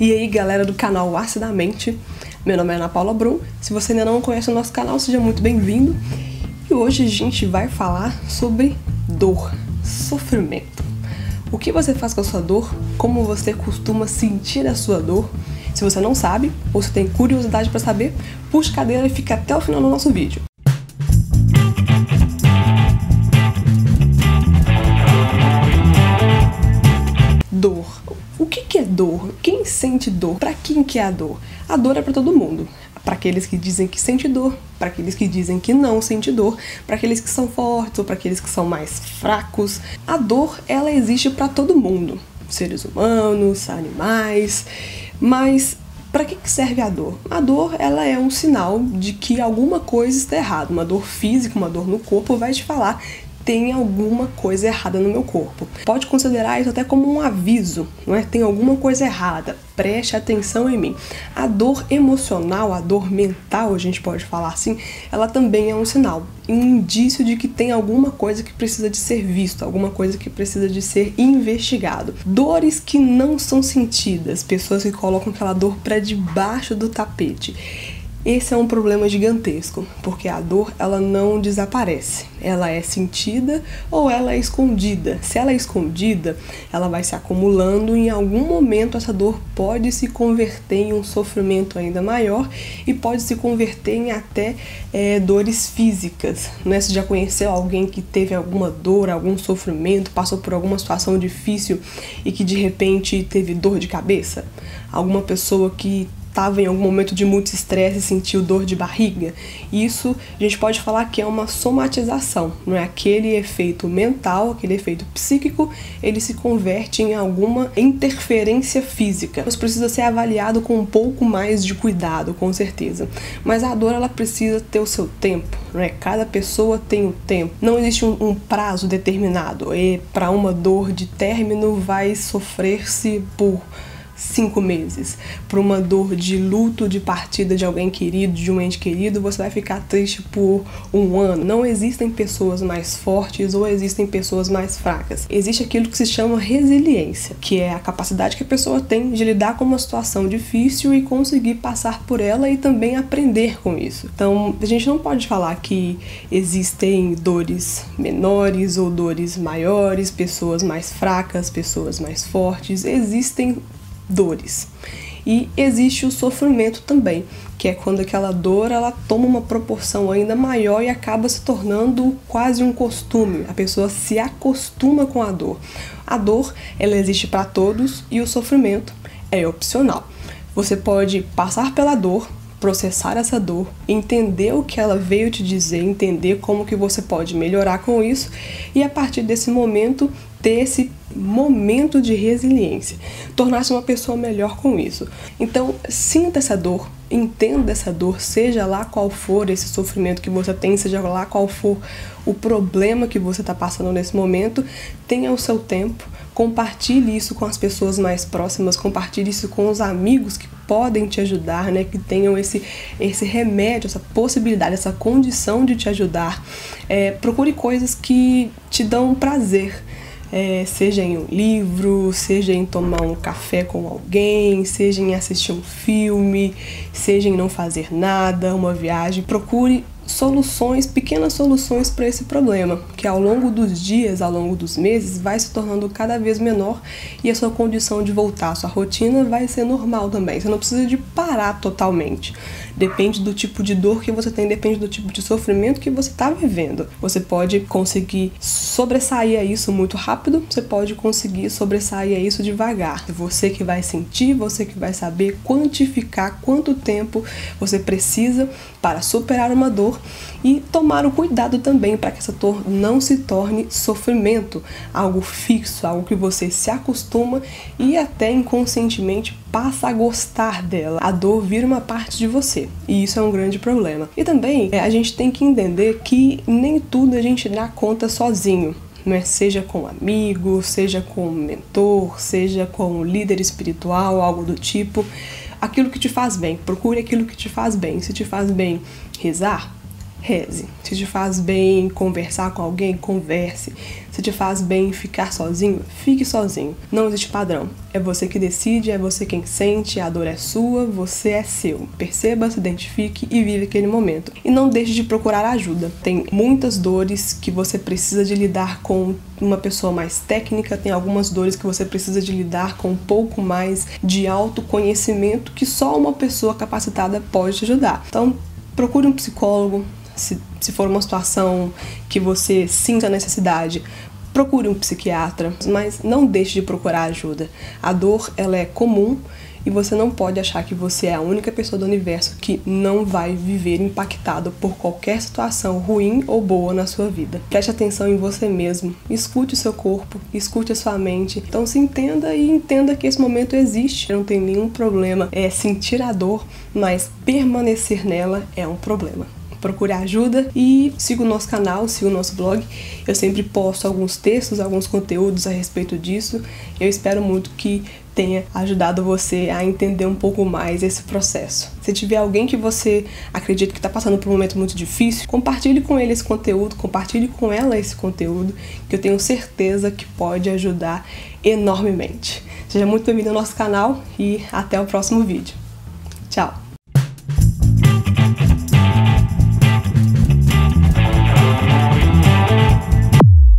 E aí, galera do canal Acidamente, meu nome é Ana Paula Brum. Se você ainda não conhece o nosso canal, seja muito bem-vindo. E hoje a gente vai falar sobre dor, sofrimento. O que você faz com a sua dor? Como você costuma sentir a sua dor? Se você não sabe ou se tem curiosidade para saber, puxe a cadeira e fique até o final do nosso vídeo. Sente dor? Para quem que é a dor? A dor é para todo mundo. Para aqueles que dizem que sente dor, para aqueles que dizem que não sente dor, para aqueles que são fortes ou para aqueles que são mais fracos. A dor, ela existe para todo mundo, seres humanos, animais, mas para que serve a dor? A dor ela é um sinal de que alguma coisa está errada. Uma dor física, uma dor no corpo vai te falar tem alguma coisa errada no meu corpo. Pode considerar isso até como um aviso, não é? Tem alguma coisa errada. Preste atenção em mim. A dor emocional, a dor mental, a gente pode falar assim, ela também é um sinal, um indício de que tem alguma coisa que precisa de ser visto, alguma coisa que precisa de ser investigado. Dores que não são sentidas, pessoas que colocam aquela dor para debaixo do tapete esse é um problema gigantesco, porque a dor ela não desaparece. Ela é sentida ou ela é escondida. Se ela é escondida, ela vai se acumulando e em algum momento essa dor pode se converter em um sofrimento ainda maior e pode se converter em até é, dores físicas. Né? Você já conheceu alguém que teve alguma dor, algum sofrimento, passou por alguma situação difícil e que de repente teve dor de cabeça? Alguma pessoa que estava em algum momento de muito estresse e sentiu dor de barriga. Isso a gente pode falar que é uma somatização, não é aquele efeito mental, aquele efeito psíquico, ele se converte em alguma interferência física. Isso precisa ser avaliado com um pouco mais de cuidado, com certeza. Mas a dor ela precisa ter o seu tempo, não é? Cada pessoa tem o tempo. Não existe um, um prazo determinado. E para uma dor de término vai sofrer-se por cinco meses. Por uma dor de luto, de partida de alguém querido, de um ente querido, você vai ficar triste por um ano. Não existem pessoas mais fortes ou existem pessoas mais fracas. Existe aquilo que se chama resiliência, que é a capacidade que a pessoa tem de lidar com uma situação difícil e conseguir passar por ela e também aprender com isso. Então, a gente não pode falar que existem dores menores ou dores maiores, pessoas mais fracas, pessoas mais fortes. Existem dores. E existe o sofrimento também, que é quando aquela dor ela toma uma proporção ainda maior e acaba se tornando quase um costume. A pessoa se acostuma com a dor. A dor, ela existe para todos e o sofrimento é opcional. Você pode passar pela dor, processar essa dor, entender o que ela veio te dizer, entender como que você pode melhorar com isso e a partir desse momento ter esse momento de resiliência, tornar-se uma pessoa melhor com isso. Então, sinta essa dor, entenda essa dor, seja lá qual for esse sofrimento que você tem, seja lá qual for o problema que você está passando nesse momento, tenha o seu tempo, compartilhe isso com as pessoas mais próximas, compartilhe isso com os amigos que podem te ajudar, né, que tenham esse, esse remédio, essa possibilidade, essa condição de te ajudar. É, procure coisas que te dão prazer é, seja em um livro, seja em tomar um café com alguém, seja em assistir um filme, seja em não fazer nada, uma viagem. Procure soluções, pequenas soluções para esse problema, que ao longo dos dias, ao longo dos meses, vai se tornando cada vez menor e a sua condição de voltar à sua rotina vai ser normal também. Você não precisa de parar totalmente. Depende do tipo de dor que você tem, depende do tipo de sofrimento que você está vivendo. Você pode conseguir sobressair a isso muito rápido, você pode conseguir sobressair a isso devagar. Você que vai sentir, você que vai saber quantificar quanto tempo você precisa para superar uma dor e tomar o cuidado também para que essa dor não se torne sofrimento, algo fixo, algo que você se acostuma e até inconscientemente passa a gostar dela. A dor vira uma parte de você e isso é um grande problema. E também é, a gente tem que entender que nem tudo a gente dá conta sozinho. é Seja com amigo, seja com mentor, seja com líder espiritual, algo do tipo. Aquilo que te faz bem, procure aquilo que te faz bem. Se te faz bem rezar, reze. Se te faz bem conversar com alguém, converse. Se te faz bem ficar sozinho, fique sozinho. Não existe padrão. É você que decide, é você quem sente, a dor é sua, você é seu. Perceba, se identifique e vive aquele momento. E não deixe de procurar ajuda. Tem muitas dores que você precisa de lidar com uma pessoa mais técnica, tem algumas dores que você precisa de lidar com um pouco mais de autoconhecimento que só uma pessoa capacitada pode te ajudar. Então, procure um psicólogo, se, se for uma situação que você sinta necessidade, procure um psiquiatra, mas não deixe de procurar ajuda. A dor, ela é comum e você não pode achar que você é a única pessoa do universo que não vai viver impactado por qualquer situação ruim ou boa na sua vida. Preste atenção em você mesmo, escute o seu corpo, escute a sua mente. Então se entenda e entenda que esse momento existe. Não tem nenhum problema é sentir a dor, mas permanecer nela é um problema procure ajuda e siga o nosso canal, siga o nosso blog. Eu sempre posto alguns textos, alguns conteúdos a respeito disso. Eu espero muito que tenha ajudado você a entender um pouco mais esse processo. Se tiver alguém que você acredita que está passando por um momento muito difícil, compartilhe com ele esse conteúdo, compartilhe com ela esse conteúdo, que eu tenho certeza que pode ajudar enormemente. Seja muito bem-vindo ao nosso canal e até o próximo vídeo. Tchau!